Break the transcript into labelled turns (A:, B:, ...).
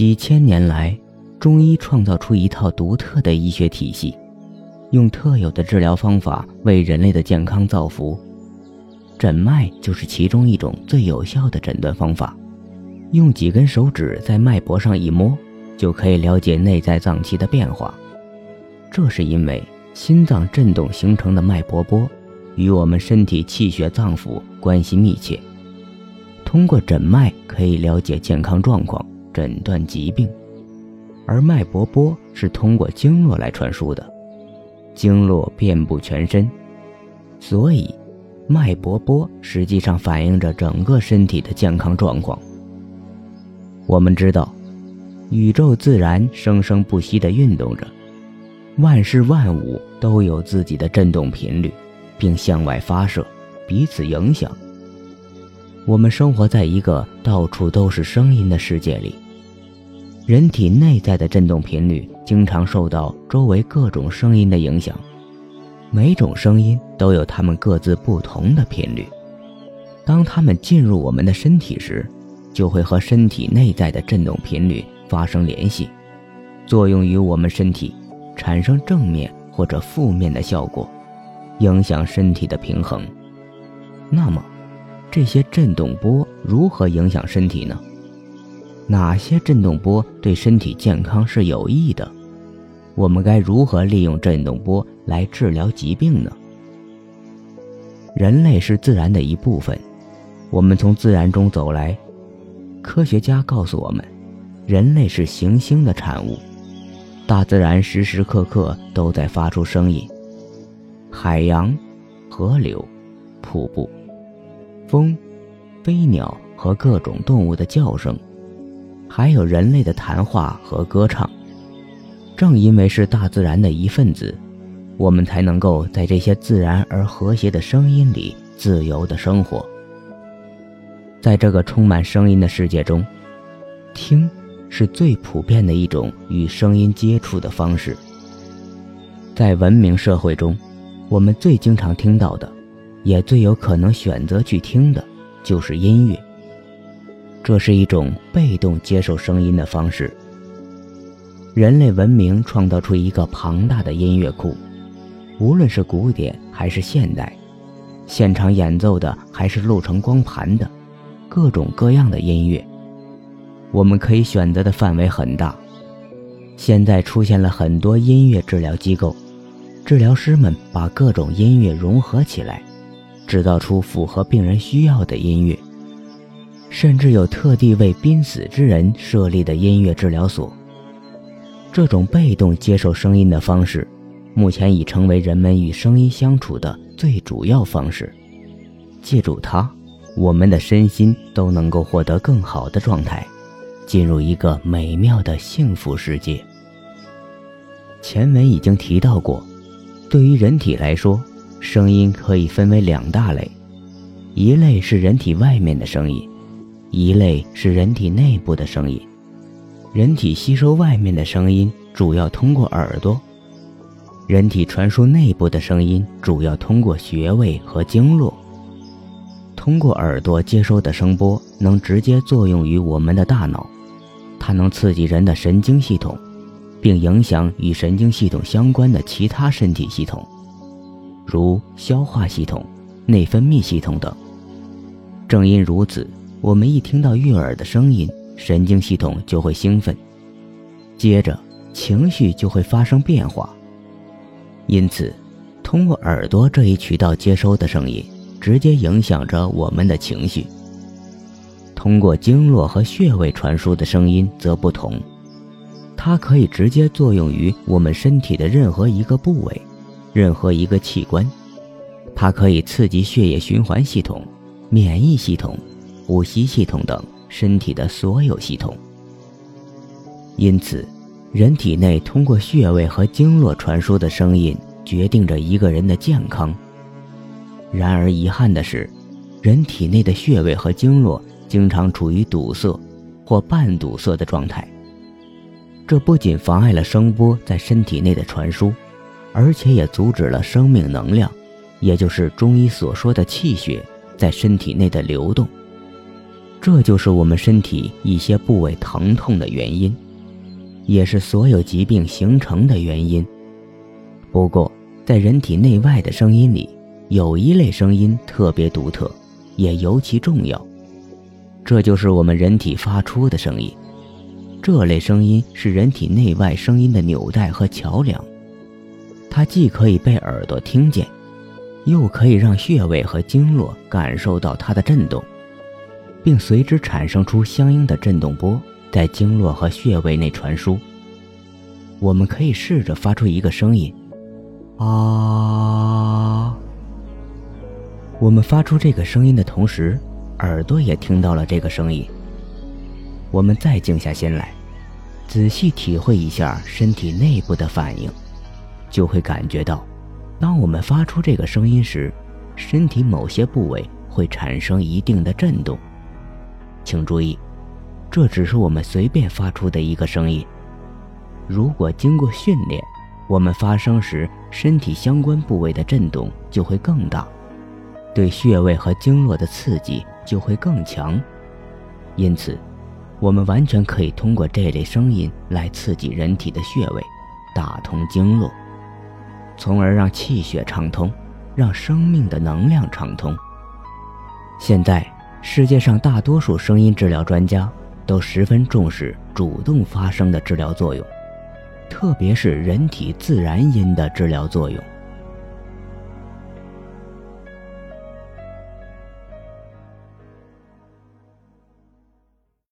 A: 几千年来，中医创造出一套独特的医学体系，用特有的治疗方法为人类的健康造福。诊脉就是其中一种最有效的诊断方法。用几根手指在脉搏上一摸，就可以了解内在脏器的变化。这是因为心脏振动形成的脉搏波，与我们身体气血脏腑关系密切。通过诊脉可以了解健康状况。诊断疾病，而脉搏波是通过经络来传输的，经络遍布全身，所以脉搏波实际上反映着整个身体的健康状况。我们知道，宇宙自然生生不息地运动着，万事万物都有自己的振动频率，并向外发射，彼此影响。我们生活在一个到处都是声音的世界里，人体内在的振动频率经常受到周围各种声音的影响，每种声音都有它们各自不同的频率。当它们进入我们的身体时，就会和身体内在的振动频率发生联系，作用于我们身体，产生正面或者负面的效果，影响身体的平衡。那么，这些振动波如何影响身体呢？哪些振动波对身体健康是有益的？我们该如何利用振动波来治疗疾病呢？人类是自然的一部分，我们从自然中走来。科学家告诉我们，人类是行星的产物，大自然时时刻刻都在发出声音，海洋、河流、瀑布。风、飞鸟和各种动物的叫声，还有人类的谈话和歌唱。正因为是大自然的一份子，我们才能够在这些自然而和谐的声音里自由的生活。在这个充满声音的世界中，听是最普遍的一种与声音接触的方式。在文明社会中，我们最经常听到的。也最有可能选择去听的，就是音乐。这是一种被动接受声音的方式。人类文明创造出一个庞大的音乐库，无论是古典还是现代，现场演奏的还是录成光盘的，各种各样的音乐，我们可以选择的范围很大。现在出现了很多音乐治疗机构，治疗师们把各种音乐融合起来。制造出符合病人需要的音乐，甚至有特地为濒死之人设立的音乐治疗所。这种被动接受声音的方式，目前已成为人们与声音相处的最主要方式。借助它，我们的身心都能够获得更好的状态，进入一个美妙的幸福世界。前文已经提到过，对于人体来说。声音可以分为两大类，一类是人体外面的声音，一类是人体内部的声音。人体吸收外面的声音主要通过耳朵，人体传输内部的声音主要通过穴位和经络。通过耳朵接收的声波能直接作用于我们的大脑，它能刺激人的神经系统，并影响与神经系统相关的其他身体系统。如消化系统、内分泌系统等。正因如此，我们一听到悦耳的声音，神经系统就会兴奋，接着情绪就会发生变化。因此，通过耳朵这一渠道接收的声音，直接影响着我们的情绪。通过经络和穴位传输的声音则不同，它可以直接作用于我们身体的任何一个部位。任何一个器官，它可以刺激血液循环系统、免疫系统、呼吸系统等身体的所有系统。因此，人体内通过穴位和经络传输的声音，决定着一个人的健康。然而，遗憾的是，人体内的穴位和经络经常处于堵塞或半堵塞的状态，这不仅妨碍了声波在身体内的传输。而且也阻止了生命能量，也就是中医所说的气血在身体内的流动。这就是我们身体一些部位疼痛的原因，也是所有疾病形成的原因。不过，在人体内外的声音里，有一类声音特别独特，也尤其重要，这就是我们人体发出的声音。这类声音是人体内外声音的纽带和桥梁，它既可以被耳朵听见，又可以让穴位和经络感受到它的震动。并随之产生出相应的震动波，在经络和穴位内传输。我们可以试着发出一个声音，啊。我们发出这个声音的同时，耳朵也听到了这个声音。我们再静下心来，仔细体会一下身体内部的反应，就会感觉到，当我们发出这个声音时，身体某些部位会产生一定的震动。请注意，这只是我们随便发出的一个声音。如果经过训练，我们发声时身体相关部位的震动就会更大，对穴位和经络的刺激就会更强。因此，我们完全可以通过这类声音来刺激人体的穴位，打通经络，从而让气血畅通，让生命的能量畅通。现在。世界上大多数声音治疗专家都十分重视主动发声的治疗作用，特别是人体自然音的治疗作用。